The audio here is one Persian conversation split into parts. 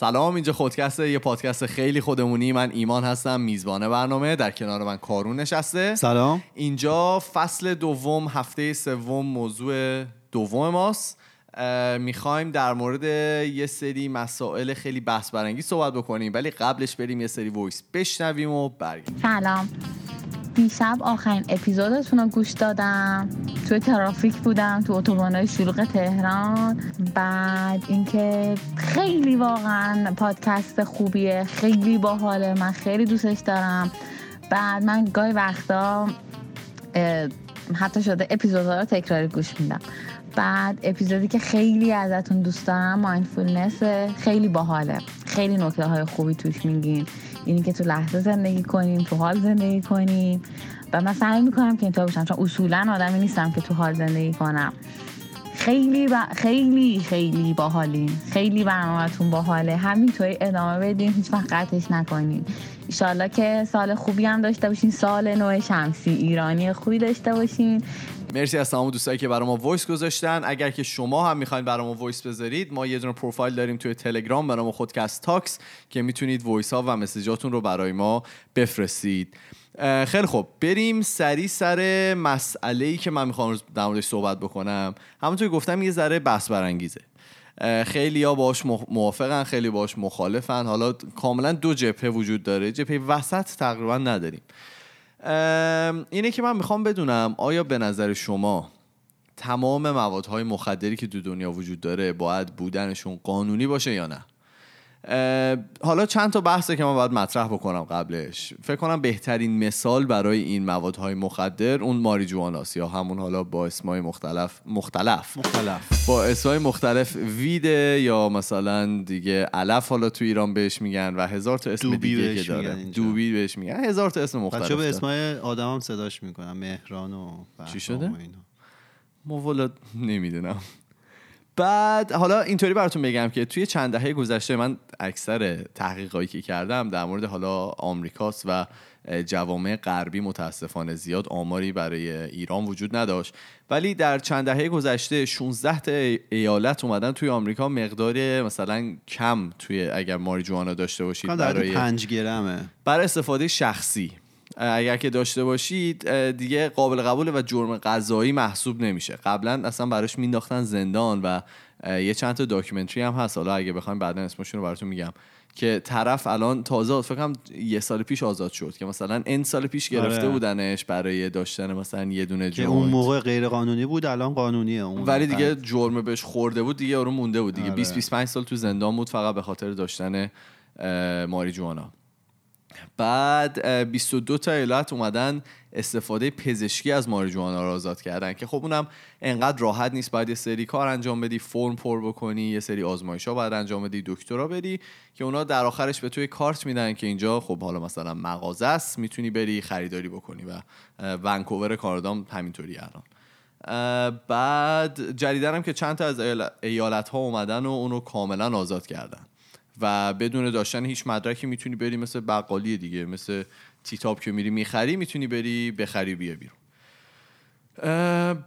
سلام اینجا خودکسته یه پادکست خیلی خودمونی. من ایمان هستم میزبان برنامه. در کنار من کارون نشسته. سلام. اینجا فصل دوم هفته سوم موضوع دوم ماست. می‌خوایم در مورد یه سری مسائل خیلی بحث برانگیز صحبت بکنیم ولی قبلش بریم یه سری voice بشنویم و برگردیم. سلام. دیشب آخرین اپیزودتون رو گوش دادم. توی ترافیک بودم تو اتوبانهای شلوغ تهران. بعد اینکه خیلی واقعا پادکست خوبیه خیلی باحاله من خیلی دوستش دارم. بعد من گاهی وقتا حتی شده اپیزودها رو تکراری گوش میدم. بعد اپیزودی که خیلی ازتون دوست دارم مایندفولنس خیلی باحاله. خیلی نکته های خوبی توش میگین. اینی که تو لحظه زندگی کنیم تو حال زندگی کنیم. و من سعی می‌کنم که اینطور باشم چون اصولا آدمی نیستم که تو حال زندگی کنم. خیلی با... خیلی خیلی باحالین خیلی برنامهتون باحاله. همینطوری ادامه بدین هیچ وقت قطعش نکنین. ایشالله که سال خوبی هم داشته باشین. سال نو شمسی ایرانی خوبی داشته باشین. مرسی از تمام دوستایی که برای ما voice گذاشتن. اگر که شما هم می‌خواین برای ما voice بذارید ما یه دونه پروفایل داریم توی تلگرام برای ما خودکست تاکس که می‌تونید voice ها و message اتون رو برای ما بفرستید. خیلی خوب. بریم سری سر مسئله ای که من می‌خوام در موردش صحبت بکنم. همونطور گفتم یه ذره بحث برانگیزه. خیلی ها باش موافقن خیلی باش مخالفن. حالا کاملا دو جبهه وجود داره. جبهه وسط تقریبا نداریم. اینه که من می‌خوام بدونم آیا به نظر شما تمام موادهای مخدری که دو دنیا وجود داره باید بودنشون قانونی باشه یا نه؟ حالا چند تا بحثه که من باید مطرح بکنم قبلش. فکر کنم بهترین مثال برای این موادهای مخدر اون ماریجواناست یا همون حالا با اسمای مختلف مختلف. مختلف. با اسمای مختلف ویده یا مثلا دیگه علف حالا تو ایران بهش میگن و هزار تا اسم دیگه که داره. دوبی بهش میگن. هزار تا اسم مختلف بچه به اسمای آدم هم صداش می‌کنم مهران و چی شده؟ ما نمی‌دونم. بعد حالا اینطوری براتون بگم که توی چند دهه گذشته من اکثر تحقیقاتی که کردم در مورد حالا آمریکاست و جوامع غربی متاسفانه زیاد آماری برای ایران وجود نداشت. ولی در چند دهه گذشته 16 تا ایالت اومدن توی آمریکا مقدار مثلا کم توی اگر ماریجوانا داشته باشید برای 5 گرمه. برای استفاده شخصی. اگر که داشته باشید دیگه قابل قبول و جرم قضایی محسوب نمیشه. قبلا اصلا براش مینداختن زندان و یه چند تا داکیومنتری هم هست. حالا اگه بخوایم بعدا اسمشون رو براتون میگم. که طرف الان تازه فکر یه سال پیش آزاد شد که مثلا این سال پیش گرفته آره. بودنش برای داشتن مثلا یه دونه که اون موقع غیر قانونی بود الان قانونیه اون ولی دیگه جرم بهش خورده بود دیگه رو مونده بود دیگه. 20 آره. 25 سال تو زندان بود فقط به خاطر داشتن ماری جوانا بعد 22 تا ایالت اومدن استفاده پزشکی از ماریجوانا رو آزاد کردن که خب اونم انقدر راحت نیست. باید یه سری کار انجام بدی فرم پر بکنی یه سری آزمایش ها باید انجام بدی دکترا بدی که اونا در آخرش به توی کارت میدن که اینجا خب حالا مثلا مغازه است می‌تونی بری خریداری بکنی و ونکوور کاردام همینطوری الان. بعد جدیدن که چند تا از ایالت ها اومدن و اونو کاملا آزاد کردن. و بدون داشتن هیچ مدرکی می‌تونی بری مثل بقالی دیگه مثل تیتاب که میری می‌خری می‌تونی بری بخری بیا بیرون.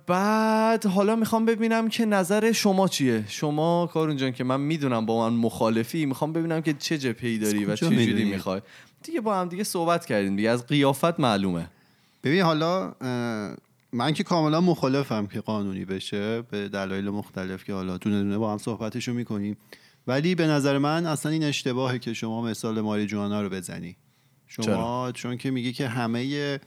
بعد حالا می‌خوام ببینم که نظر شما چیه؟ شما کارون جان که من می‌دونم با من مخالفی می‌خوام ببینم که چه جپی داری و چه جوری می‌خوای. دیگه با هم دیگه صحبت کردیم دیگه از قیافت معلومه. ببین حالا من که کاملا مخالفم که قانونی بشه به دلایل مختلف که حالا دونه دونه با هم صحبتشو می‌کنیم. ولی به نظر من اصلا این اشتباهه که شما مثال ماری جوانا رو بزنی. شما چون که میگی که همه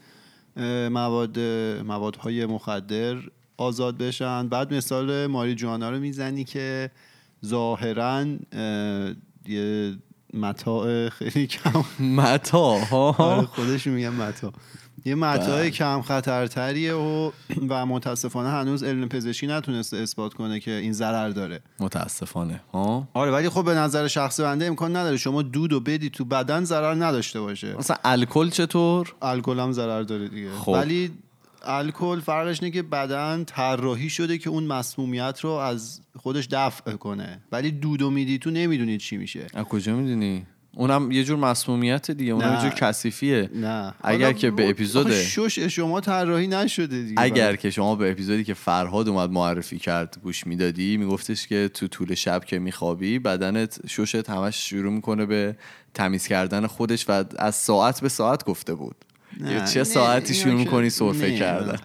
مواد موادهای مخدر آزاد بشن بعد مثال ماری جوانا رو می‌زنی که ظاهرا یه متاع خیلی کم. متاع ها؟ آره، خودش میگم متاع. یه متاع بله. کم خطرتریه و و متاسفانه هنوز علم پزشکی نتونسته اثبات کنه که این ضرر داره. متاسفانه. ها؟ آره ولی خب به نظر شخص بنده امکان نداره. شما دود و بدی تو بدن ضرر نداشته باشه. مثلا الکل چطور؟ الکل هم ضرر داره دیگه. خب. ولی الکل فرقش اینه که بدن طراحی شده که اون مسمومیت رو از خودش دفع کنه. ولی دودو میدی تو نمی‌دونی چی میشه. از کجا می‌دونی؟ اونم یه جور مسمومیت دیگه اونم نه. یه جور کثیفیه. نه. اگر که به اپیزود شش شما طراحی نشده دیگه. اگر که شما به اپیزودی که فرهاد اومد معرفی کرد گوش می‌دادی میگفتش که تو طول شب که میخوابی بدنت ششت همش شروع می‌کنه به تمیز کردن خودش و از ساعت به ساعت گفته بود. نه، یا چه ساعتی شروع می‌کنی سرفه کردن؟ نه.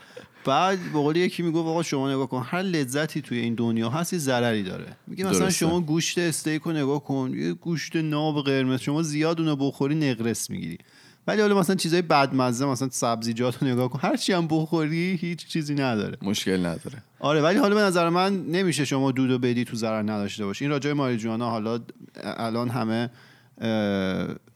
بعد به قول یکی می‌گفت آقا شما نگاه کن هر لذتی توی این دنیا هست یه ضرری داره. میگه مثلا درسته. شما گوشت استیک رو نگاه کن یه گوشت ناب قرمز شما زیاد اونو بخوری نقرس می‌گیری. ولی حالا مثلا چیزای بدمزه مثلا سبزیجات رو نگاه کن هر چی هم بخوری هیچ چیزی نداره. مشکل نداره. آره ولی حالا به نظر من نمیشه شما دودو بدی تو ضرر نداشته باشی. این راجع به ماریجوانا حالا الان همه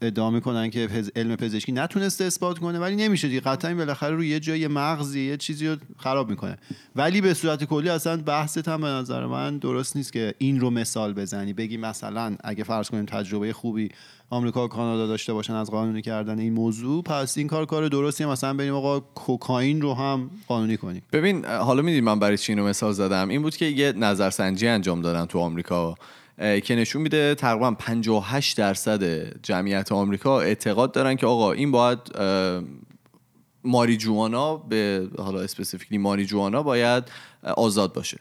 ادعا می‌کنن که علم پزشکی نتونسته اثبات کنه ولی نمیشه دیگه. قطعا این بالاخره روی یه جای مغزی یه چیزی رو خراب می‌کنه. ولی به صورت کلی اصلا بحثت هم به نظر من درست نیست که این رو مثال بزنی. بگی مثلا اگه فرض کنیم تجربه خوبی آمریکا و کانادا داشته باشن از قانونی کردن این موضوع پس این کار کار درستیه. مثلا بریم آقا کوکائین رو هم قانونی کنیم. ببین حالا می‌دونی من برای چی اینو مثال زدم؟ این بود که یه نظرسنجی انجام دادن تو آمریکا. که نشون میده تقریبا 58 درصد جمعیت آمریکا اعتقاد دارن که آقا این باید اه، ماریجوانا به حالا اسپسیفیکلی ماریجوانا باید اه، آزاد باشه.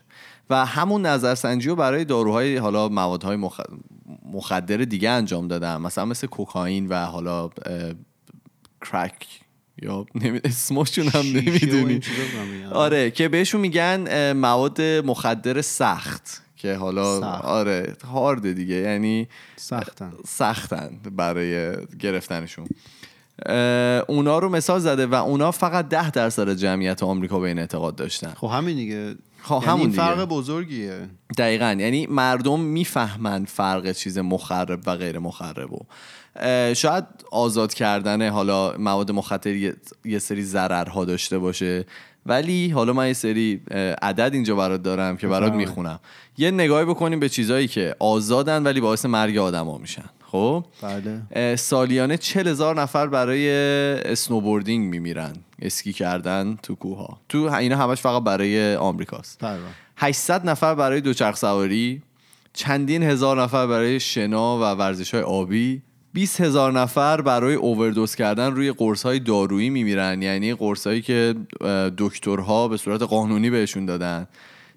و همون نظرسنجی رو برای داروهای حالا موادهای مخ... مخدر دیگه انجام دادن. مثلا مثل کوکائین و حالا کرک یا نمی... اسمشون هم نمی‌دونی. آره که بهشون میگن مواد مخدر سخت. که حالا سخت. آره هارد دیگه یعنی سختن. سختن برای گرفتنشون. اونا رو مثال زده و اونا فقط ده درصد جمعیت آمریکا به این اعتقاد داشتن. خب همین دیگه. خب یعنی همون دیگه. فرق بزرگیه. دقیقا. یعنی مردم می‌فهمن فرق چیز مخرب و غیر مخرب و. شاید آزاد کردن حالا مواد مخدر یه سری ضررها داشته باشه. ولی حالا من یه سری عدد اینجا برات دارم که برات. می‌خونم. یه نگاهی بکنیم به چیزایی که آزادن ولی باعث مرگ آدما میشن. خب؟ بله. سالیانه 40 هزار نفر برای اسنوبوردینگ میمیرن اسکی کردن تو کوه ها تو اینا همش فقط برای آمریکاست. بله. 800 نفر برای دوچرخ سواری چندین هزار نفر برای شنا و ورزش های آبی 20 هزار نفر برای اووردوز کردن روی قرص های دارویی میمیرن. یعنی قرص هایی که دکترها به صورت قانونی بهشون دادن.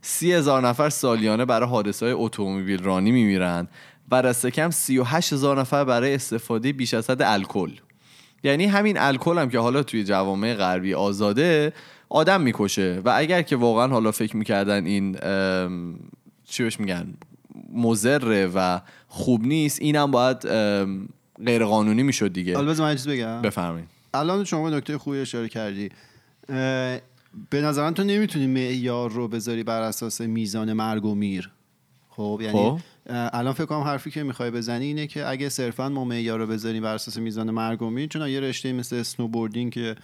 سی هزار نفر سالیانه برای حادثه های اتومبیل رانی میمیرن. و دست کم 38 هزار نفر برای استفاده بیش از حد الکل. یعنی همین الکل هم که حالا توی جوامع غربی آزاده آدم می‌کشه. و اگر که واقعا حالا فکر می‌کردن این چی بهش میگن مزره و خوب نیست اینم باید غیر قانونی می‌شد دیگه. بذار من چیز بگم. بفرمایید. الان شما به نکته خوبی اشاره کردی. به نظرم تو نمی‌تونی معیار رو بذاری بر اساس میزان مرگ و میر. خب یعنی خب. اه، الان فکر کنم حرفی که می‌خوای بزنی اینه که اگه صرفا ما معیار رو بذاریم بر اساس میزان مرگ و میر چون یه رشته مثل اسنوبوردینگ که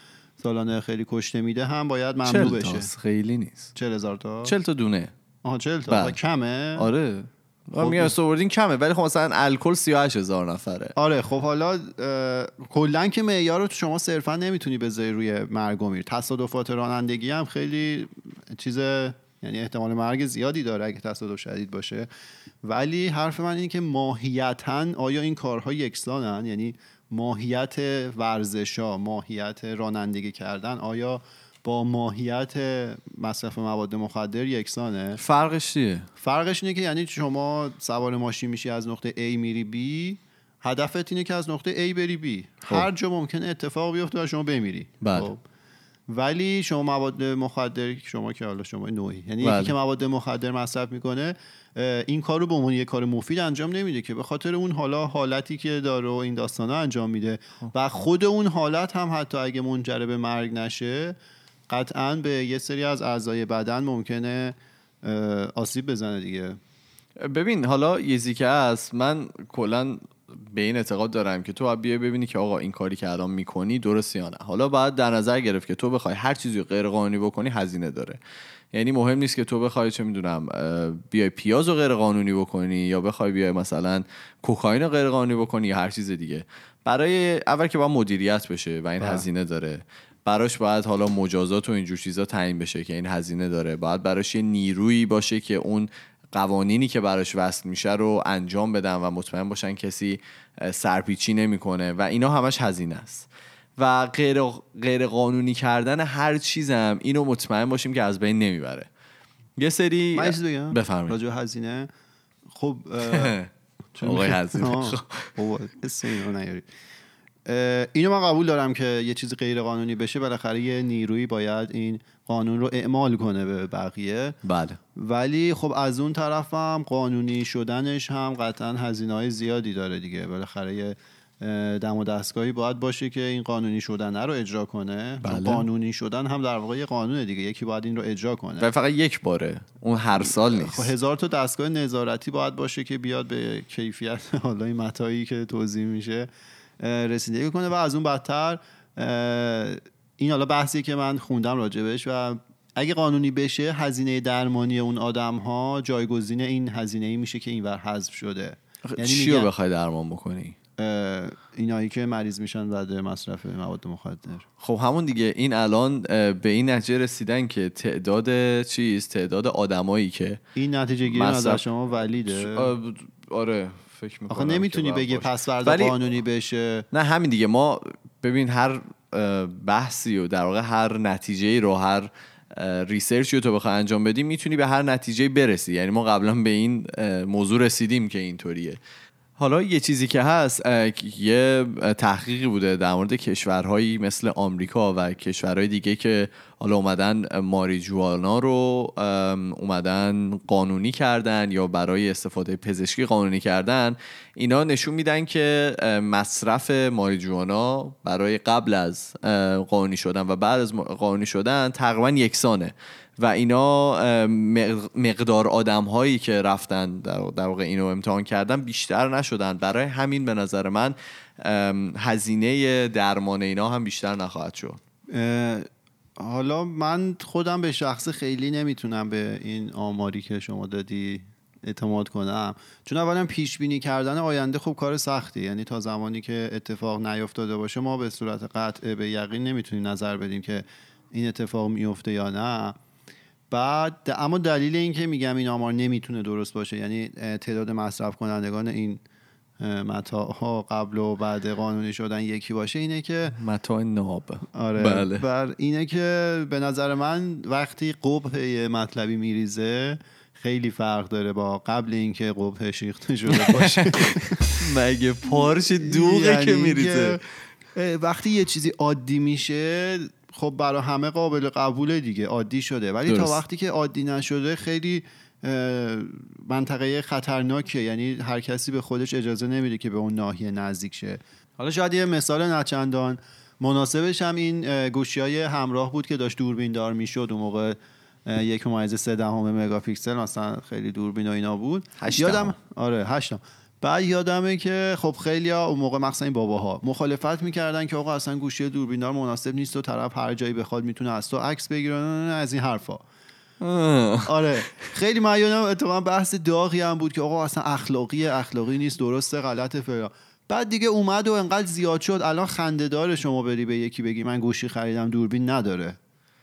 سالانه خیلی کشته میده هم باید ممنوع بشه. خیلی نیست. 40 هزار تا؟ چل تا دونه. آها 40 تا. بله. کمه. آره. میگم استوردین کمه ولی خب مثلا الکل 38 هزار نفره. آره خب حالا کلا که معیار رو شما صرفا نمی‌تونی بذاری روی مرگ و میر. تصادفات رانندگی هم خیلی چیز یعنی احتمال مرگ زیادی داره اگه تصادف شدید باشه. ولی حرف من اینه که ماهیتا آیا این کارها یکسانن؟ یعنی ماهیت ورزش ها ماهیت رانندگی کردن آیا با ماهیت مصرف مواد مخدر یکسانه فرقش چیه فرقش اینه که یعنی شما سوار ماشین میشی از نقطه A میری B هدفت اینه که از نقطه A بری B خب. هر جا ممکنه اتفاق بیفته و شما بمیری بله. خب. ولی شما مواد مخدر شما که حالا شما نوعی یعنی بله. یکی که مواد مخدر مصرف می‌کنه این کار رو به عنوان یه کار مفید انجام نمیده که به خاطر اون حالا حالتی که داره و این داستانا انجام میده خب. و خود اون حالت هم حتی اگه منجر به مرگ نشه قطعا به یه سری از اعضای بدن ممکنه آسیب بزنه دیگه. ببین حالا یزی که هست. من کلا به این اعتقاد دارم که تو بیای ببینی که آقا این کاری که الان می‌کنی درست یا نه. حالا باید در نظر گرفت که تو بخوای هر چیزی رو غیر قانونی بکنی هزینه داره. یعنی مهم نیست که تو بخوای چه می‌دونم بیای پیاز رو غیر قانونی بکنی یا بخوای بیای مثلا کوکائین رو غیر قانونی بکنی یا هر چیز دیگه. برای اول که باید مدیریت بشه و این. هزینه داره. براش باید حالا مجازات و اینجور چیزا تعیین بشه که این هزینه داره. باید براش یه نیرویی باشه که اون قوانینی که براش وصل میشه رو انجام بدن و مطمئن باشن کسی سرپیچی نمی‌کنه و اینا همش هزینه است. و غیر, غیر قانونی کردن هر چیزم اینو مطمئن باشیم که از بین نمی‌بره. یه سری بگم. بفرمایید. راجع هزینه. خب آقای هزینه. خب. اینو من قبول دارم که یه چیز غیر قانونی بشه بالاخره یه نیرویی باید این قانون رو اعمال کنه به بقیه. بله. ولی خب از اون طرف هم قانونی شدنش هم قطعا هزینه های زیادی داره دیگه. بالاخره یه دم و دستگاهی باید باشه که این قانونی شدن رو اجرا کنه. بله. قانونی شدن هم در واقع یه قانونه دیگه. یکی باید این رو اجرا کنه. و فقط یک باره. اون هر سال خب نیست. هزار تا دستگاه نظارتی باید باشه که بیاد به کیفیت حالا این متایی که توضیح میشه. رسیدگی کنه و از اون بدتر این حالا بحثی که من خوندم راجبش و اگه قانونی بشه هزینه درمانی اون آدم ها جایگزین این هزینه ای میشه که اینور حذف شده. یعنی چی رو بخوای درمان بکنی؟ اینایی که مریض میشن بعد مصرف مواد مخدر. خب همون دیگه این الان به این نتیجه رسیدن که تعداد چیز تعداد آدمایی که این نتیجه گیری مصرف- نظر شما ولیده. آره. فکر می‌کنم آخه نمی‌تونی بگی پس فردا ولی- قانونی بشه. نه همین دیگه. ما ببین هر بحثی و در واقع هر نتیجه رو هر ریسرچی رو تو بخوای انجام بدی می‌تونی به هر نتیجه برسی. یعنی ما قبلا به این موضوع رسیدیم که اینطوریه. حالا یه چیزی که هست یه تحقیقی بوده در مورد کشورهایی مثل آمریکا و کشورهای دیگه که حالا اومدن ماریجوانا رو اومدن قانونی کردن یا برای استفاده پزشکی قانونی کردن. اینا نشون میدن که مصرف ماریجوانا برای قبل از قانونی شدن و بعد از قانونی شدن تقریبا یکسانه. و اینا مقدار آدم هایی که رفتن در واقع اینو امتحان کردن بیشتر نشدن. برای همین به نظر من هزینه درمان اینا هم بیشتر نخواهد شد. حالا من خودم به شخص خیلی نمی‌تونم به این آماری که شما دادی اعتماد کنم. چون اولا پیش بینی کردن آینده خوب کار سختی. یعنی تا زمانی که اتفاق نیفتاده باشه ما به صورت قطع به یقین نمی‌تونیم نظر بدیم که این اتفاق میفته یا نه. بعد اما دلیل این که میگم این آمار نمی‌تونه درست باشه یعنی تعداد مصرف کنندگان این اه، متاعها قبل و بعد قانونی شدن یکی باشه اینه که متاع ناب. آره بله. بر اینه که به نظر من وقتی قبح یه مطلبی میریزه خیلی فرق داره با قبل اینکه قبحش ریخته شده باشه. مگه پارش دوغه یعنی که میریزه اه، وقتی یه چیزی عادی میشه خب برای همه قابل قبوله دیگه عادی شده. ولی درست. تا وقتی که عادی نشده خیلی منطقه خطرناکه. یعنی هر کسی به خودش اجازه نمیده که به اون ناحیه نزدیک شه. حالا شاید یه مثال نچندان. مناسبش هم این گوشی های همراه بود که داشت دوربین دار می‌شد. اون موقع یک ممیز سه دهم مگاپیکسل مثلا خیلی دوربین و اینا بود. هشت یادم. آره هشتم بعد یادمه که خب خیلی ها اون موقع مخصوصا این باباها مخالفت می‌کردن که آقا اصلا گوشی دوربیندار مناسب نیست و طرف هر جایی بخواد می‌تونه از تو عکس بگیره. از این حرفا. آره. خیلی من یادم اتفاقا بحث داغی هم بود که آقا اصلا اخلاقی اخلاقی نیست درسته غلط فلان. بعد دیگه اومد و انقدر زیاد شد. الان خنده داره شما بری به یکی بگی من گوشی خریدم دوربین نداره.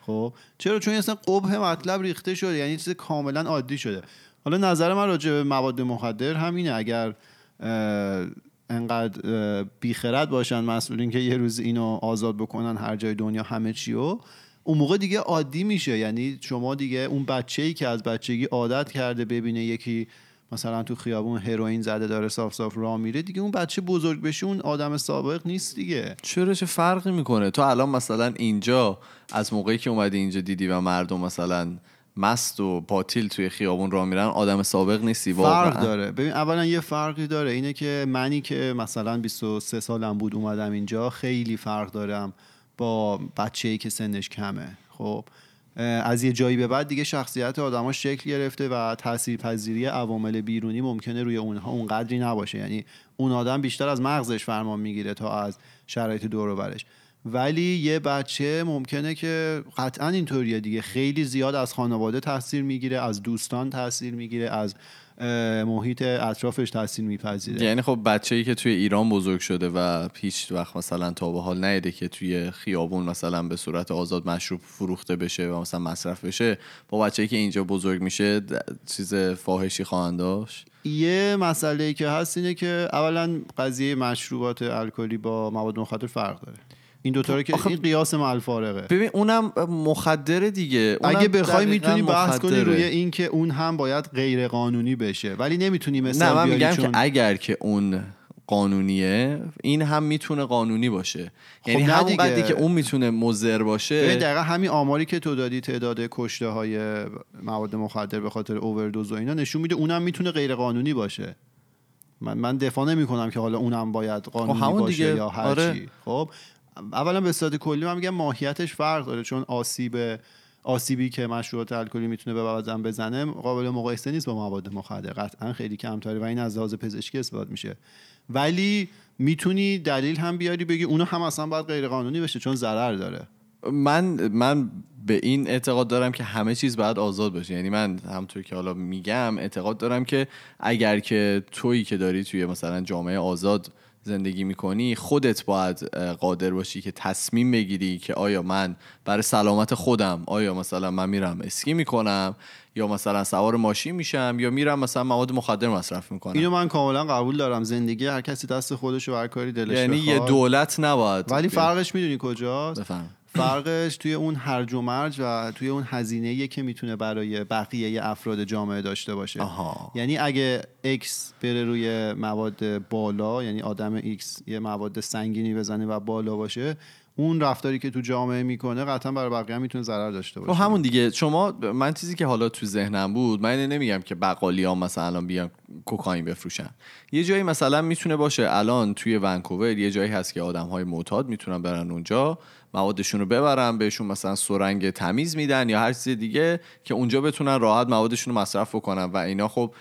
خب؟ چرا؟ چون اصلا قبح مطلب ریخته شده. یعنی چیز کاملا عادی شده. حالا نظر من راجع به مواد مخدر همینه. اگر انقدر بیخرد باشن مسئولین که یه روز اینو آزاد بکنن هر جای دنیا همه چی و اون موقع دیگه عادی میشه. یعنی شما دیگه اون بچه ای که از بچگی عادت کرده ببینه یکی مثلا تو خیابون هروئین زده داره صاف صاف راه میره دیگه اون بچه بزرگ بشه اون آدم سابق نیست دیگه. چرا؟ چه فرقی می‌کنه؟ تو الان مثلا اینجا از موقعی که اومدی اینجا دیدی و مردم مثلا مست و پاتیل توی خیابون راه میرن آدم سابق نیستی واقعا. فرق داره. ببین اولا یه فرقی داره اینه که منی که مثلا 23 سالم بود اومدم اینجا خیلی فرق دارم با بچه ای که سنش کمه. خب از یه جایی به بعد دیگه شخصیت آدما شکل گرفته و تاثیرپذیری عوامل بیرونی ممکنه روی اونها اونقدری نباشه. یعنی اون آدم بیشتر از مغزش فرمان می‌گیره تا از شرایط دور و برش. ولی یه بچه ممکنه که قطعا اینطوریه دیگه. خیلی زیاد از خانواده تاثیر می‌گیره از دوستان تاثیر می‌گیره از محیط اطرافش تاثیر میپذیره. یعنی خب بچه ای که توی ایران بزرگ شده و هیچ وقت مثلا تا به حال نیده که توی خیابون مثلا به صورت آزاد مشروب فروخته بشه و مثلا مصرف بشه با بچه ای که اینجا بزرگ میشه چیز فاحشی خواهند داشت؟ یه مسئله ای که هست اینه که اولا قضیه مشروبات الکلی با مواد مخدر فرق داره. این دوتا رو که آخه- این قیاس مع الفارقه ببین اونم مخدره دیگه اونم اگه بخوای می‌تونی بحث کنی. روی این که اون هم باید غیر قانونی بشه ولی نمی‌تونی مثل نه من میگم چون که اگر که اون قانونیه این هم می‌تونه قانونی باشه یعنی نه همون. قدری که اون می‌تونه مضر ببین باشه دقیقا همین آماری که تو دادی تعداد کشته های مواد مخدر به خاطر اووردوز و اینا نشون میده اونم می‌تونه غیر قانونی باشه من من دفاع نمی کنم که حالا اونم باید قانونی همون باشه دیگه. یا هر آره. چی خب اولا به صورت کلی من میگم ماهیتش فرق داره چون آسیب آسیبی که مشروبات الکلی می‌تونه به بدن بزنه قابل مقایسه نیست با مواد مخدر قطعا خیلی کمتره و این از لحاظ پزشکی اثبات میشه. ولی می‌تونی دلیل هم بیاری بگی اونو هم اصلا باید غیر قانونی بشه چون ضرر داره. من من به این اعتقاد دارم که همه چیز باید آزاد باشه. یعنی من همطور که حالا میگم اعتقاد دارم که اگر که تویی که داری توی مثلا جامعه آزاد زندگی می‌کنی خودت باید قادر باشی که تصمیم بگیری که آیا من برای سلامت خودم آیا مثلا من میرم اسکی می‌کنم یا مثلا سوار ماشین میشم یا میرم مثلا مواد مخدر مصرف می‌کنم. اینو من کاملا قبول دارم. زندگی هر کسی دست خودش و هر کاری دلش یعنی یه بخواد. دولت نباید ولی فرقش می‌دونی کجاست؟ بفهم. فرقش توی اون هرج و مرج و توی اون هزینه که می‌تونه برای بقیه افراد جامعه داشته باشه. آها. یعنی اگه X بره روی مواد بالا یعنی آدم X یه مواد سنگینی بزنه و بالا باشه اون رفتاری که تو جامعه می‌کنه قطعا برای بقیه هم می‌تونه ضرر داشته خب باشه همون دیگه. شما من چیزی که حالا تو ذهنم بود من نمیگم که بقالی ها مثلا الان بیان کوکائین بفروشن. یه جایی مثلا می‌تونه باشه الان توی ونکوور یه جایی هست که آدم های معتاد می‌تونن برن اونجا. موادشون رو ببرن بهشون مثلا سرنگ تمیز میدن یا هر چیز دیگه که اونجا بتونن راحت موادشون رو مصرف بکنن. و اینا خب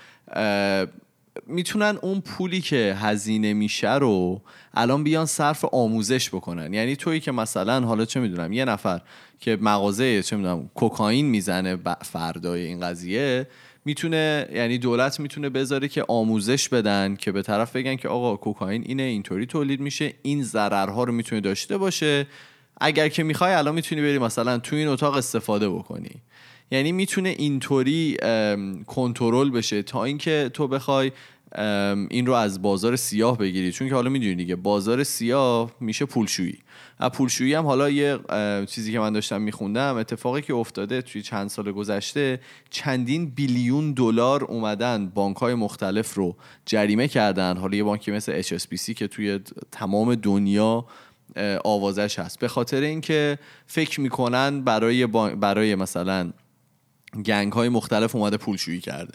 می‌تونن اون پولی که هزینه میشه رو الان بیان صرف آموزش بکنن. یعنی تویی که مثلا حالا چه می‌دونم یه نفر که مغازه چه می‌دونم کوکائین می‌زنه فردای این قضیه می‌تونه یعنی دولت می‌تونه بذاره که آموزش بدن که به طرف بگن که آقا کوکائین اینه اینطوری تولید میشه این ضررها رو می‌تونه داشته باشه. اگر که می‌خوای الان می‌تونی بری مثلا تو این اتاق استفاده بکنی. یعنی می‌تونه اینطوری کنترل بشه تا اینکه تو بخوای این رو از بازار سیاه بگیری. چون که حالا می‌دونی دیگه بازار سیاه میشه پولشویی. از پولشویی هم حالا یه چیزی که من داشتم میخوندم اتفاقی که افتاده توی چند سال گذشته چندین بیلیون دلار اومدن بانک های مختلف رو جریمه کردن. حالا یه بانکی مثل HSBC که توی تمام دنیا آوازش هست. به خاطر اینکه فکر می‌کنن برای با- برای مثلا گنگ های مختلف اومده پولشویی کرده.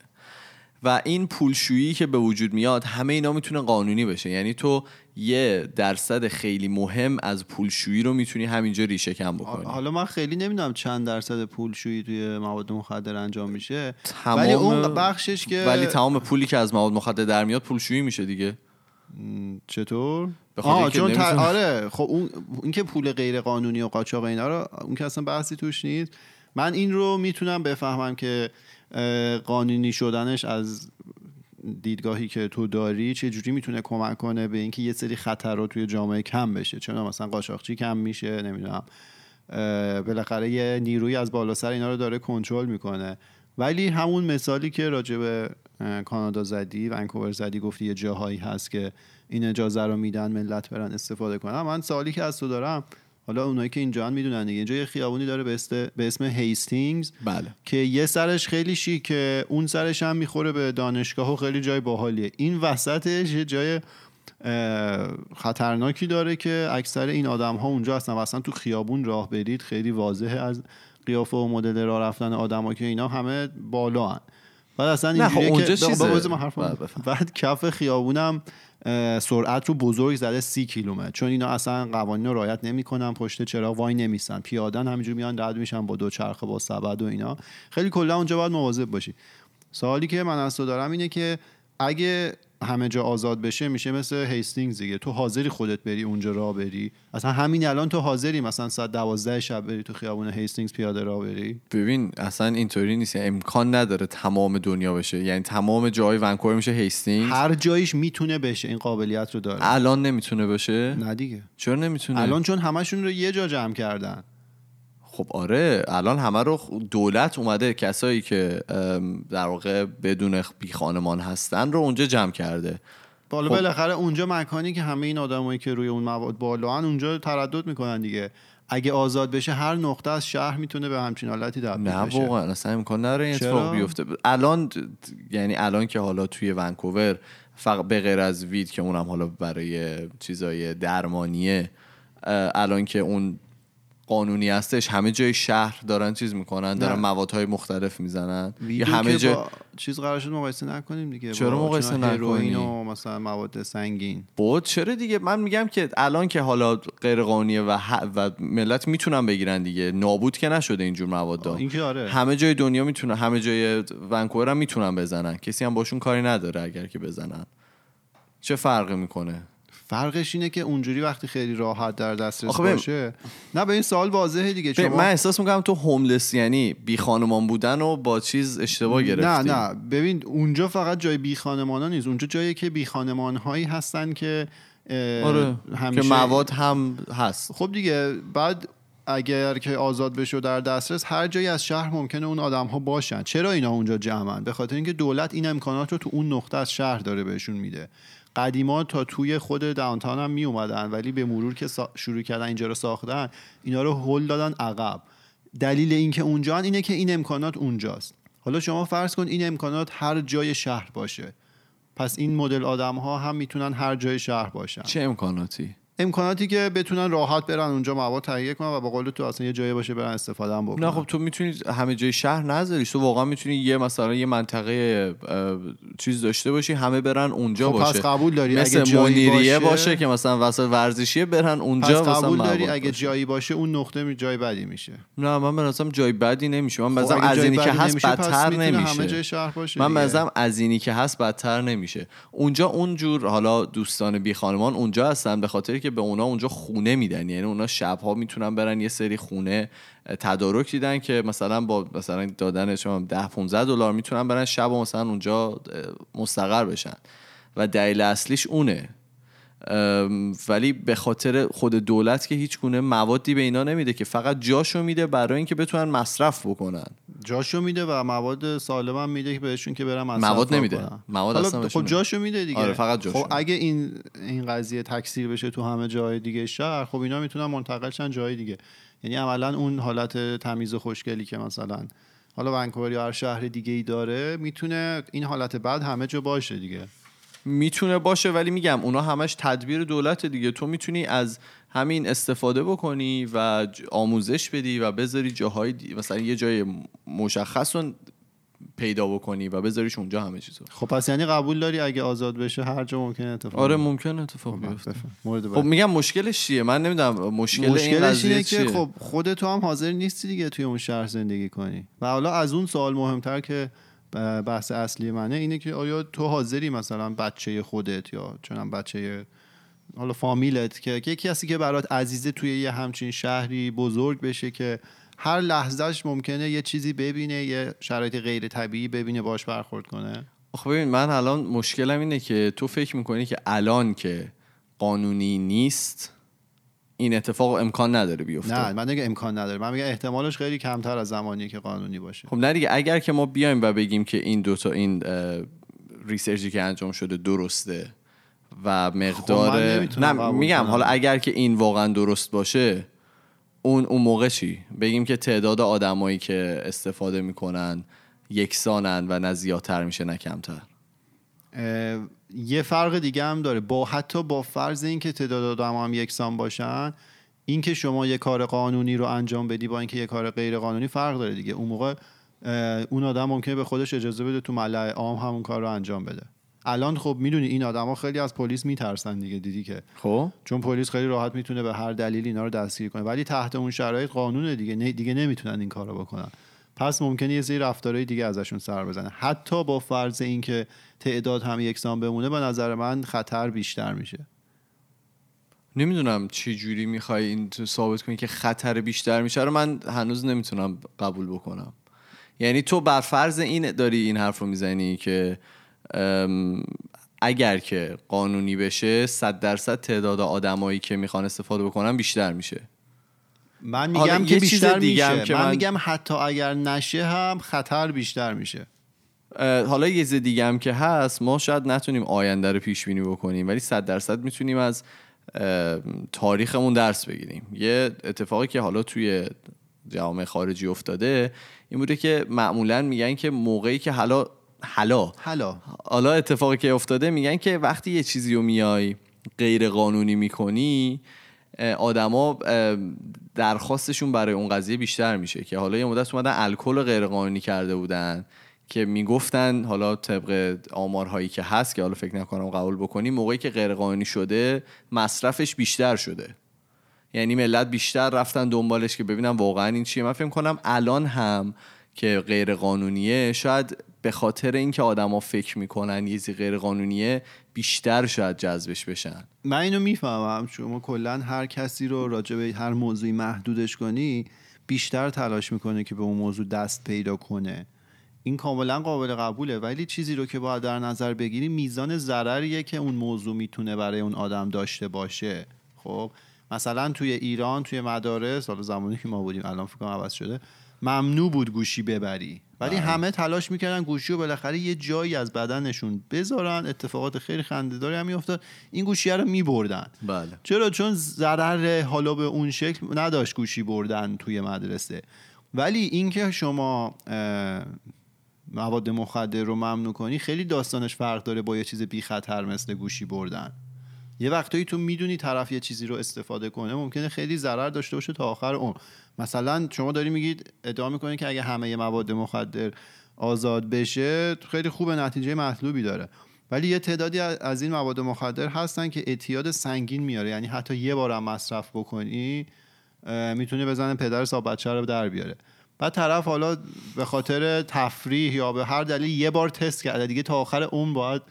و این پولشویی که به وجود میاد همه اینا می‌تونه قانونی بشه. یعنی تو یه درصد خیلی مهم از پولشویی رو می‌تونی همینجا ریشه کم بکنی. حالا من خیلی نمی‌دونم چند درصد پولشویی توی مواد مخدر انجام میشه. تمام ولی اون بخشش که ولی تمام پولی که از مواد مخدر در میاد پولشویی میشه دیگه. چطور؟ آه اینکه چون تر... نمی‌تونه- آره خب اون این که پول غیر قانونی و قاچاق اینا رو اون که اصلا بحثی توش نیست. من این رو می‌تونم بفهمم که قانونی شدنش از دیدگاهی که تو داری چه جوری می‌تونه کمک کنه به اینکه یه سری خطر رو توی جامعه کم بشه. چون مثلا قاچاقچی کم میشه نمی‌دونم. بالاخره یه نیروی از بالا سر اینا رو داره کنترل می‌کنه. ولی همون مثالی که راجع به کانادا زدی ونکوور زدی گفتی یه جاهایی هست که این اجازه رو میدن ملت برن استفاده کنن. من سوالی که از تو دارم حالا اونایی که اینجا می‌دونن دیگه. اینجا یه خیابونی داره به, اسم هیستینگز بله. که یه سرش خیلی شیکه اون سرش هم می‌خوره به دانشگاه و خیلی جای باحالیه. این وسطش یه جای خطرناکی داره که اکثر این آدم ها اونجا هستن و اصلا تو خیابون راه برید خیلی واضحه از قیافه و مدل راه رفتن آدما که اینا همه بالا هن. بعد اصلا خب اینجوریه اونجا که چیزه. من بعد بزنم. بفهم. بعد کف خیابونم سرعت رو بزرگ زده سی کیلومتر چون اینا اصلا قوانین رو رعایت نمی‌کنن پشت چراغ وای نمیسن پیادن همینجور میان رد میشن با دو چرخه با سبد و اینا خیلی کلا اونجا باید مواظب باشی سوالی که من از تو دارم اینه که اگه همه جا آزاد بشه میشه مثل هیستینگز دیگه. تو حاضری خودت بری اونجا راه بری. اصلا همین الان تو حاضری مثلا ساعت دوازده شب بری تو خیابون هیستینگز پیاده راه بری. ببین اصلا اینطوری نیست. یعنی امکان نداره تمام دنیا بشه. یعنی تمام جای ونکوور میشه هیستینگ هر جایش می‌تونه بشه. این قابلیت رو داره. الان نمی‌تونه بشه؟ نه دیگه. چرا نمی‌تونه؟ الان چون همشون رو یه جا جمع کردن. خب آره الان همه رو دولت اومده کسایی که در واقع بدون بی خانمان هستن رو اونجا جمع کرده بالا خب. بالاخره اونجا مکانی که همه این آدمایی که روی اون مواد بالان اونجا تردد می‌کنن دیگه اگه آزاد بشه هر نقطه از شهر می‌تونه به همچین حالتی تبدیل نه واقعا اصلا امکان نداره این؟ اتفاق بیفته الان یعنی الان که حالا توی ونکوور فقط به غیر از وید که اونم حالا برای چیزای درمانیه الان که اون قانونی هستش همه جای شهر دارن چیز می‌کنن دارن. موادهای مختلف می‌زنن. یا همه جا با چیز قرار شد مقایسه نکنیم دیگه. چرا مقایسه چون هروئین نکنی؟ و مثلا مواد سنگین. بود چرا دیگه؟ من میگم که الان که حالا غیر قانونیه و, ح- و ملت می‌تونن بگیرن دیگه. نابود که نشده اینجور مواد این آره. همه جای دنیا می‌تونن همه جای ونکوور هم می‌تونن بزنن. کسی هم باشون کاری نداره اگر که بزنن. چه فرقی می‌کنه؟ فرقش اینه که اونجوری وقتی خیلی راحت در دسترس باشه نه به این سوال واضحه دیگه. شما من احساس می‌کنم تو هوملس یعنی بی خانمان بودن و با چیز اشتباه گرفتی. نه. نه ببین اونجا فقط جای بی خانمان نیست. اونجا جایی که بی خانمان هایی هستن که آره همیشه که مواد هم هست. خب دیگه بعد اگر که آزاد بشه و در دسترس هر جایی از شهر ممکنه اون آدم ها باشن. چرا اینا اونجا جمعن؟ به خاطر اینکه دولت این امکانات رو تو اون نقطه از شهر داره بهشون میده. قدیما تا توی خود داونتاون هم می اومدن ولی به مرور که شروع کردن اینجا رو ساختن اینا رو هل دادن عقب. دلیل اینکه اونجا اینه که این امکانات اونجاست. حالا شما فرض کن این امکانات هر جای شهر باشه. پس این مدل آدم ها هم می‌تونن هر جای شهر باشن. چه امکاناتی؟ امکاناتی که بتونن راحت برن اونجا مواد تهیه کنن و با قول تو اصلا یه جایی باشه برن استفاده هم بکنن. نه خب تو می‌تونی همه جای شهر نذاریش. تو واقعا می‌تونی یه مثلا یه منطقه چیز داشته باشی همه برن اونجا خب باشه. پس قبول داری مثل اگه جایی باشه, باشه که مثلا وسط ورزشیه برن پس اونجا مثلا قبول داری مواد اگه. جایی باشه اون نقطه می- جای بدی میشه. نه من نظرم جای بدی نمیشه. من خب بازم اگه از اینی که هست نمیشه، پس بدتر می‌تونه همه نمیشه. جای شهر باشه من. بازم از اینی که هست بدتر نمیشه. اونجا اونجور حالا دوستان بی خانمان اونجا هستن به خاطر که به اونا اونجا خونه میدن. یعنی اونا شبها می‌تونن برن یه سری خونه تدارک دیدن که مثلا با مثلا دادن شما 10 15 دلار می‌تونن برن شب و مثلا اونجا مستقر بشن. و دلیل اصلیش اونه. ولی به خاطر خود دولت که هیچ گونه موادی به اینا نمیده که فقط جاشو میده برای اینکه بتونن مصرف بکنن جاشو میده و مواد سالم هم میده که بهشون که برن مصرف مواد نمیده. مواد اصلا خب. جاشو میده دیگه آره، فقط جاشو خب. اگه این این قضیه تکثیر بشه تو همه جای دیگه شهر خب اینا می‌تونن منتقل شن جای دیگه یعنی عملا اون حالت تمیز و خوشگلی که مثلا حالا ونکوور یا هر شهر دیگه ای داره می‌تونه این حالت بعد همه جا باشه دیگه می‌تونه باشه ولی میگم اونا همش تدبیر دولت دیگه. تو می‌تونی از همین استفاده بکنی و آموزش بدی و بذاری جاهای دی- مثلا یه جای مشخص رو پیدا بکنی و بذاریش اونجا همه چیزو خب پس یعنی قبول داری اگه آزاد بشه هر جا ممکنه اتفاق آره؟ ممکن اتفاق خب، بیفته. خب. میگم مشکلش چیه؟ من نمی‌دونم مشکل مشکلش اینه چیه که خب خود تو هم حاضر نیستی دیگه توی اون شهر زندگی کنی. و حالا از اون سوال مهمتر که بحث اصلی منه اینه که آیا تو حاضری مثلا بچه خودت یا چونم بچه حالا فامیلت که که کسی که برات عزیزه توی یه همچین شهری بزرگ بشه که هر لحظهش ممکنه یه چیزی ببینه یه شرایط غیر طبیعی ببینه باش برخورد کنه؟ خب ببین من الان مشکلم اینه که تو فکر می‌کنی که الان که قانونی نیست این اتفاق امکان نداره بیفته. نه من دیگه امکان نداره. من میگم احتمالش خیلی کمتر از زمانی که قانونی باشه. خب نه دیگه اگر که ما بیایم و بگیم که این دوتا این اه، ریسرچی که انجام شده درسته و مقدار خب، نه میگم کنم. حالا اگر که این واقعا درست باشه اون اون موقع چی؟ بگیم که تعداد آدمایی که استفاده می‌کنن یکسانن و نه زیادتر میشه نه کمتر. یه فرق دیگه هم داره. با حتی با فرض اینکه تعداد آدم هم یکسان باشن اینکه شما یه کار قانونی رو انجام بدی با اینکه یه کار غیر قانونی فرق داره دیگه. اون موقع اون آدم ممکنه به خودش اجازه بده تو ملأ عام همون کار رو انجام بده. الان خب می‌دونی این آدما خیلی از پلیس میترسن دیگه دیدی که. خب؟ چون پلیس خیلی راحت می‌تونه به هر دلیلی اینا رو دستگیر کنه. ولی تحت اون شرایط قانونه دیگه دیگه نمی‌تونن این کارو بکنن. پس ممکنه یه سری رفتارهای دیگه ازشون سر بزنه. حتی با فرض اینکه تعداد هم یکسان بمونه به نظر من خطر بیشتر میشه. نمی‌دونم چه جوری می‌خوای این تو ثابت کنی که خطر بیشتر میشه رو من هنوز نمی‌تونم قبول بکنم. یعنی تو بر فرض این داری این حرف رو می‌زنی که اگر که قانونی بشه صد درصد تعداد آدمایی که می‌خوان استفاده بکنن بیشتر میشه. من میگم یه که بیشتر دیگه میشه. که من, من- میگم حتی اگر نشه هم خطر بیشتر میشه. حالا یه چیز دیگه هم که هست ما شاید نتونیم آینده رو پیش بینی بکنیم ولی صد درصد می‌تونیم از تاریخمون درس بگیریم. یه اتفاقی که حالا توی جوامع خارجی افتاده این بوده که معمولا میگن که موقعی که حالا حالا حالا. حالا اتفاقی که افتاده میگن که وقتی یه چیزی رو میای غیر قانونی می‌کنی آدما درخواستشون برای اون قضیه بیشتر میشه که حالا یه مدت اومدن الکل رو غیر قانونی کرده بودن که می‌گفتن حالا طبق آمارهایی که هست که حالا فکر نکنم قبول بکنی موقعی که غیر قانونی شده مصرفش بیشتر شده. یعنی ملت بیشتر رفتن دنبالش که ببینم واقعا این چیه. من فکر کنم الان هم که غیر قانونیه شاید به خاطر اینکه آدما فکر می‌کنن یه چیزی غیر قانونیه بیشتر شاید جذبش بشن. من اینو می‌فهمم. شما کلا هر کسی رو راجع به هر موضوعی محدودش کنی بیشتر تلاش می‌کنه که به اون موضوع دست پیدا کنه. این کاملا قابل قبوله. ولی چیزی رو که باید در نظر بگیری میزان ضرریه که اون موضوع می‌تونه برای اون آدم داشته باشه. خب مثلا توی ایران توی مدارس حالا زمانی که ما بودیم الان فکر عوض شده ممنوع بود گوشی ببری. ولی همه تلاش می‌کردن گوشی رو بالاخره یه جایی از بدنشون بذارن. اتفاقات خیلی خنده‌داری هم میافتاد. این گوشی رو میبردن. بله. چرا؟ چون ضرر حالا به اون شکل نداشت گوشی بردن توی مدرسه. ولی اینکه شما مواد مخدر رو ممنوع کنی خیلی داستانش فرق داره با یه چیز بی خطر مثل گوشی بردن. یه وقتایی تو می‌دونی طرف یه چیزی رو استفاده کنه ممکنه خیلی ضرر داشته باشه تا آخر اون مثلا شما داری میگید ادعا می‌کنید که اگه همه مواد مخدر آزاد بشه خیلی خوبه نتیجه مطلوبی داره. ولی یه تعدادی از این مواد مخدر هستن که اعتیاد سنگین میاره. یعنی حتی یه بار هم مصرف بکنی می‌تونه بزنه پدر صاحب بچه رو در بیاره. بعد طرف حالا به خاطر تفریح یا به هر دلیل یه بار تست کرده دیگه تا آخر اون باید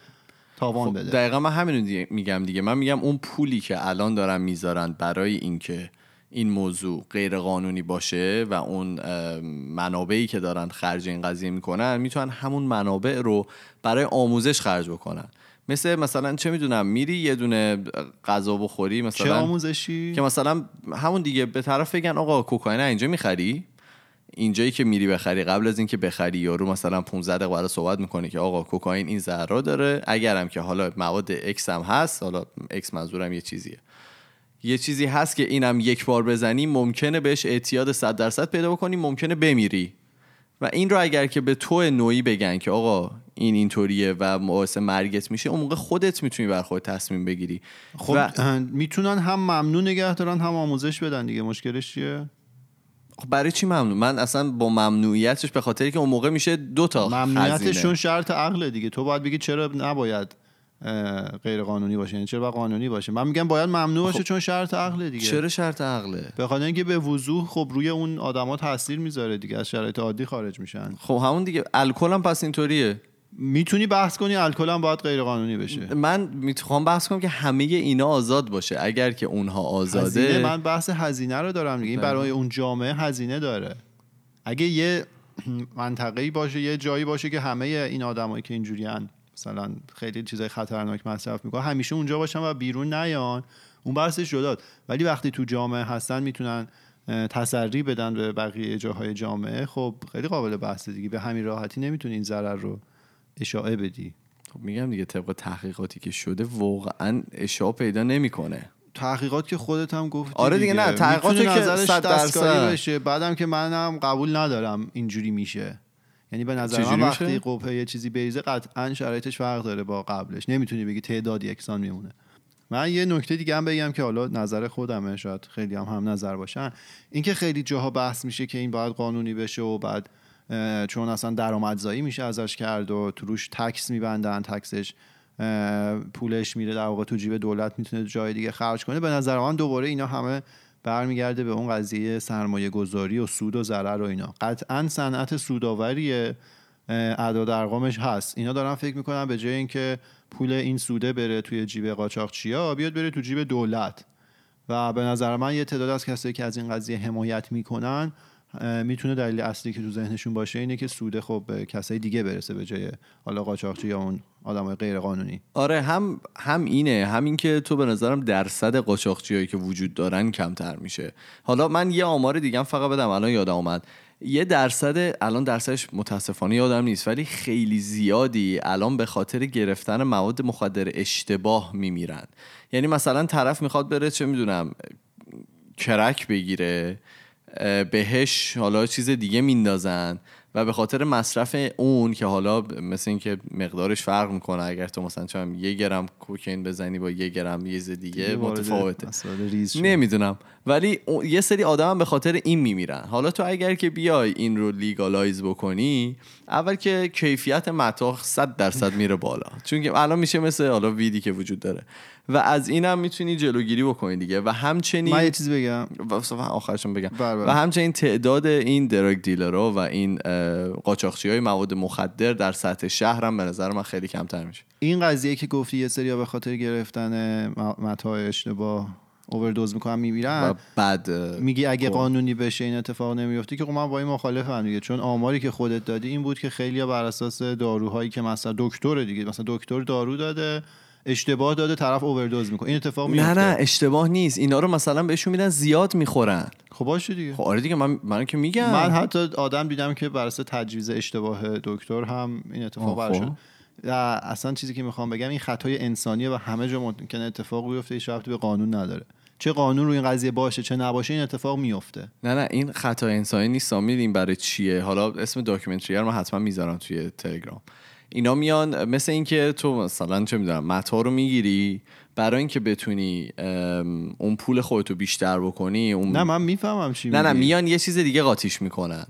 تاوان خب بده. دقیقا من همین دیگه میگم دیگه. من میگم اون پولی که الان دارن می‌ذارن برای اینکه این موضوع غیر قانونی باشه و اون منابعی که دارن خرج این قضیه می‌کنن می‌تونن همون منابع رو برای آموزش خرج بکنن. مثل مثلا چه می‌دونم میری یه دونه غذا بخوری چه مثلا آموزشی؟ که مثلا همون دیگه به طرف بگن آقا کوکائین اینجا می‌خری؟ اینجایی که میری بخری قبل از اینکه بخری یارو مثلا 15 دقیقه برای صحبت می‌کنه که آقا کوکائین این ضرر داره اگرم که حالا مواد X هم هست حالا X منظورم یه چیزیه. یه چیزی هست که اینم یک بار بزنی ممکنه بهش اعتیاد 100 درصد پیدا بکنی ممکنه بمیری. و این رو اگر که به تو نوعی بگن که آقا این اینطوریه و باعث مرگت میشه اون موقع خودت می‌تونی برا خودت تصمیم بگیری. خب و- می‌تونن هم ممنوع نگه دارن هم آموزش بدن دیگه. مشکلش چیه؟ خب برای چی ممنوع من اصلا با ممنوعیتش به خاطری که اون موقع میشه دو تا ممنوعیتشون. شرط عقله دیگه. تو باید بگی چرا نباید غیر قانونی باشه. یعنی چرا باید قانونی باشه؟ من میگم باید ممنوع باشه چون شرط عقله دیگه. چرا شرط عقله؟ به خاطر اینکه به وضوح خب روی اون آدما تاثیر می‌ذاره دیگه. از شرایط عادی خارج میشن. خب همون دیگه. الکل هم پس اینطوریه. می‌تونی بحث کنی الکل هم باید غیر قانونی بشه. من می‌خوام بحث کنم که همه اینا آزاد باشه. اگر که اونها هزینه آزاده من بحث هزینه رو دارم دیگه. این بله. برای اون جامعه هزینه داره. اگه یه منطقه‌ای باشه یه جایی باشه که همه این آدمایی که اینجوریان مثلا خیلی چیزای خطرناک مصرف می‌کنن همیشه اونجا باشن و بیرون نیان. اون بحثش جداد ولی وقتی تو جامعه هستن می‌تونن تسری بدن به بقیه جاهای جامعه خب خیلی قابل بحثه دیگه. به همین راحتی نمی‌تونی این ضرر رو اشاعه بدی. خب میگم دیگه طبق تحقیقاتی که شده واقعا اشاع پیدا نمی‌کنه. تحقیقات که خودت هم گفتی آره دیگه، نه، تحقیقات که نظرش بشه. بعدم که منم قبول ندارم اینجوری میشه. یعنی به نظر من وقتی؟ قبه یه چیزی بریزه قطعا شرایطش فرق داره با قبلش. نمی‌تونی بگی تعداد یکسان میمونه. من یه نکته دیگه هم بگم که حالا نظر خودمه شاید خیلی هم هم نظر باشن. اینکه خیلی جاها بحث میشه که این باید قانونی بشه و بعد چون اصلا درآمدزایی میشه ازش کرد و تو روش تکس میبندن تکسش پولش میره در واقع تو جیب دولت می‌تونه جای دیگه خرج کنه. به نظر من دوباره اینا همه برمیگرده به اون قضیه سرمایه گذاری و سود و ضرر و اینا. قطعا صنعت سوداوری اعداد ارقامش هست. اینا دارن فکر می‌کنن به جای اینکه پول این سوده بره توی جیب قاچاقچیا بیاد بره تو جیب دولت. و به نظر من یه تعداد از کسایی که از این قضیه حمایت می‌کنن می‌تونه دلیل اصلی که تو ذهنشون باشه اینه که سوده خب به کسای دیگه برسه به جای حالا قاچاقچی یا اون آدمای غیر قانونی آره هم هم اینه همین که تو به نظرم درصد قاچاقچیایی که وجود دارن کمتر میشه. حالا من یه آمار دیگه فقط بدم الان یادم اومد. یه درصد الان درصدش متاسفانه یادم نیست ولی خیلی زیادی الان به خاطر گرفتن مواد مخدر اشتباه میمیرن. یعنی مثلا طرف می‌خواد بره چه می‌دونم کرک بگیره. بهش حالا چیز دیگه میندازن و به خاطر مصرف اون که حالا مثل اینکه مقدارش فرق می‌کنه اگر تو مثلا چون یه گرم کوکین بزنی با یه گرم یه دیگه متفاوته. نمی‌دونم. ولی یه سری آدم هم به خاطر این میمیرن. حالا تو اگر که بیای این رو legalize بکنی اول که کیفیت متاع 100 درصد میره بالا. چون که الان میشه مثل حالا weed ی که وجود داره. و از اینم می‌تونی جلوگیری بکنی دیگه. و همچنین من یه چیز بگم. آخرشون بگم. بر بر. و همچنین تعداد این درگ دیلرها و این قاچاقچی های مواد مخدر در سطح شهر هم به نظر من خیلی کمتر میشه. این قضیه که گفتی یه سری به خاطر گرفتن متاع اشتباه اووردوز می‌کنن میمیرن. و بعد میگی اگه خب. قانونی بشه این اتفاق نمیفته که خب من با این مخالفم دیگه. چون آماری که خودت دادی این بود که خیلی بر اساس داروهایی که مثلا دکتر دیگه مثلا دکتر دارو داده اشتباه داده طرف اووردوز می‌کنه. این اتفاق میفته نه نه اشتباه نیست. اینا رو مثلا بهشون میدن زیاد می‌خورن. خب باشه دیگه. خب آره دیگه من من که میگم. من حتی آدم دیدم که بر تجویز اشتباه دکتر هم این اتفاق برش و اصلا چیزی که می‌خوام بگم این خطای انسانیه و همه جا ممکنه اتفاق بیفته هیچ به قانون نداره. چه قانون رو این قضیه باشه چه نباشه این اتفاق میفته نه نه این خطا انسانی نیست میدین برای چیه؟ حالا اسم داکیومنتری رو من حتما می‌ذارم توی تلگرام. اینا میان مثل اینکه تو مثلا چه می‌دونم متا رو می‌گیری برای اینکه بتونی اون پول خودتو بیشتر بکنی اون نه من می‌فهمم چی نه نه. میان یه چیز دیگه قاطیش می‌کنن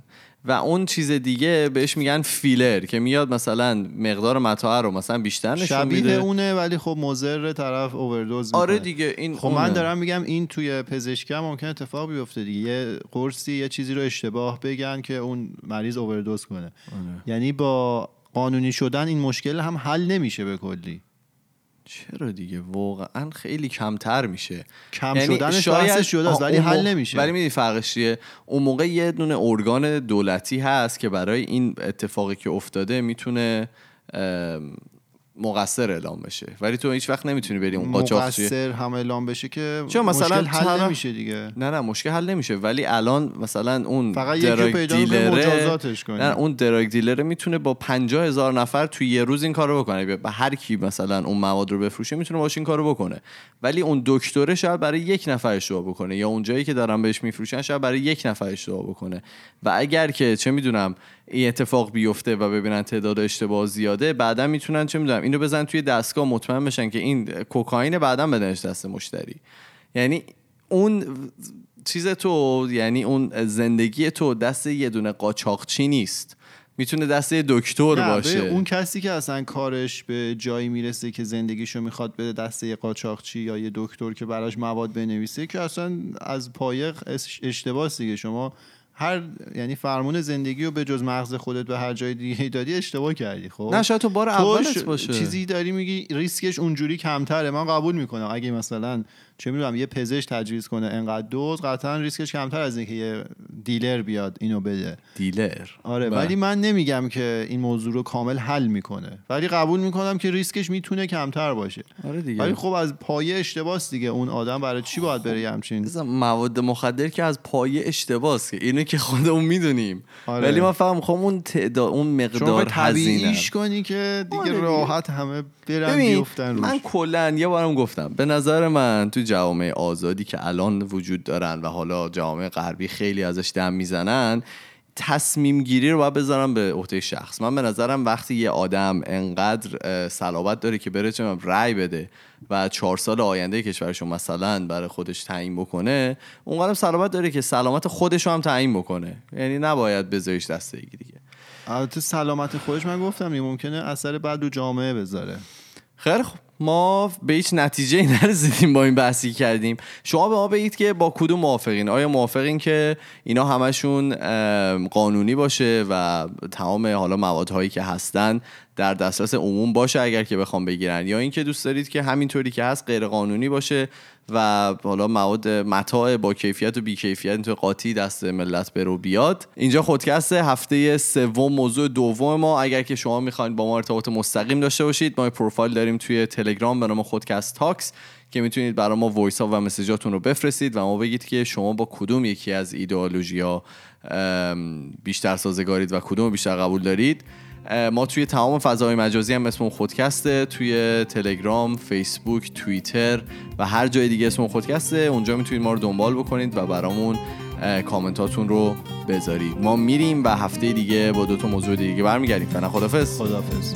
و اون چیز دیگه بهش میگن فیلر که میاد مثلا مقدار متاع رو مثلا بیشتر نشون شبیه میده اونه ولی خب مضر طرف اووردوز می‌کنه آره دیگه این خب اونه. من دارم میگم این توی پزشکی هم ممکن اتفاق بیفته دیگه یه قرصی یه چیزی رو اشتباه بگن که اون مریض اووردوز کنه آره. یعنی با قانونی شدن این مشکل هم حل نمیشه به کلی. چرا دیگه؟ واقعا خیلی کمتر میشه. کم شدنش بحثش جداست ولی حل موقع- نمیشه. ولی می‌دونی فرقش چیه؟ اون موقع یه دونه ارگان دولتی هست که برای این اتفاقی که افتاده می‌تونه مقصر اعلام بشه. ولی تو هیچ وقت نمی‌تونی بری اون قاچاقچی مقصر هم اعلام بشه که چون مثلا مشکل حل طرف- نمیشه دیگه. نه نه مشکل حل نمیشه. ولی الان مثلا اون فقط دراگ دیلره- کنی. نه اون دراگ دیلره می‌تونه با پنجاه هزار نفر توی یه روز این کارو بکنه. به هر کی مثلا اون مواد رو بفروشه می‌تونه باش این کارو بکنه. ولی اون دکتره شاید برای یک نفر اشتباه بکنه. یا اون جایی که دارن بهش میفروشن شاید برای یک نفر اشتباه بکنه. و اگر که چه می‌دونم این اتفاق بیفته و ببینن تعداد اشتباه زیاده بعدا می‌تونن چه می‌دونم اینو بزن توی دستگاه مطمئن بشن که این کوکائین بعدا بدنش دست مشتری. یعنی اون چیز تو یعنی اون زندگی تو دست یه دونه قاچاقچی نیست. می‌تونه دست یه دکتر باشه. به اون کسی که اصلا کارش به جایی می‌رسه که زندگیشو می‌خواد بده دست یه قاچاقچی یا یه دکتر که براش مواد بنویسه که اصلا از پایه اش- اشتباهه دیگه. شما هر یعنی فرمون زندگی رو به جز مغز خودت به هر جای دیگه دادی اشتباه کردی خب؟ نه شاید تو بار اولت باشه. چیزی داری میگی ریسکش اونجوری کمتره. من قبول می‌کنم. اگه مثلا چه می‌دونم یه پزشک تجویز کنه انقدر دوز قطعا ریسکش کمتر از اینکه یه dealer بیاد اینو بده. dealer؟ آره بله. ولی من نمیگم که این موضوع رو کامل حل می‌کنه. ولی قبول می‌کنم که ریسکش می‌تونه کمتر باشه. آره دیگه. ولی خب از پایه اشتباس دیگه. اون آدم برای چی باید بره یه همچین؟ مواد مخدر که از پایه اشتباهه که اینو که خودمون می‌دونیم آره. ولی من فهم خب اون تعداد اون مقدار هزینه کنی که دیگه آره. راحت همه برن بیفتن روش من کلا یه بارم گفتم به نظر من تو جوامع آزادی که الان وجود دارن و حالا جوامع غربی خیلی ازش دم می‌زنن تصمیم گیری رو باید بذارم به عهده شخص. من به نظرم وقتی یه آدم انقدر صلابت داره که بره چه رأی بده و چهار سال آینده کشورشو مثلا برای خودش تعیین بکنه اونقدر صلابت داره که سلامت خودش رو هم تعیین بکنه. یعنی نباید بذاریش دست دیگه. البته سلامت خودش من گفتم ممکنه اثر بد رو جامعه بذاره. خیلی خوب. ما به هیچ نتیجه نرسیدیم با این بحثی کردیم. شما به ما بگید که با کدوم موافقین؟ آیا موافقین که اینا همشون قانونی باشه و تمام حالا موادهایی که هستن در دسترس عموم باشه اگر که بخوام بگیرن؟ یا اینکه دوست دارید که همینطوری که هست غیر قانونی باشه و حالا مواد متاع با کیفیت و بی کیفیت تو قاطی دست ملت برو بیاد. اینجا خودکست هفته سوم موضوع دوم ما. اگر که شما می‌خواین با ما ارتباط مستقیم داشته باشید ما پروفایل داریم توی تلگرام به نام خودکست تاکس که می‌تونید برای ما voice ها و message اتون رو بفرستید و ما بگید که شما با کدوم یکی از ایدئولوژی ها بیشتر سازگارید و کدوم بیشتر قبول دارید. ما توی تمام فضای مجازی هم اسم خودکسته. توی تلگرام، فیسبوک، توییتر و هر جای دیگه اسم خودکسته. اونجا می‌تونید ما رو دنبال بکنید و برامون کامنتاتون رو بذارید. ما میریم و هفته دیگه با دو تا موضوع دیگه برمیگردیم. فعلا خدافظ خدافظ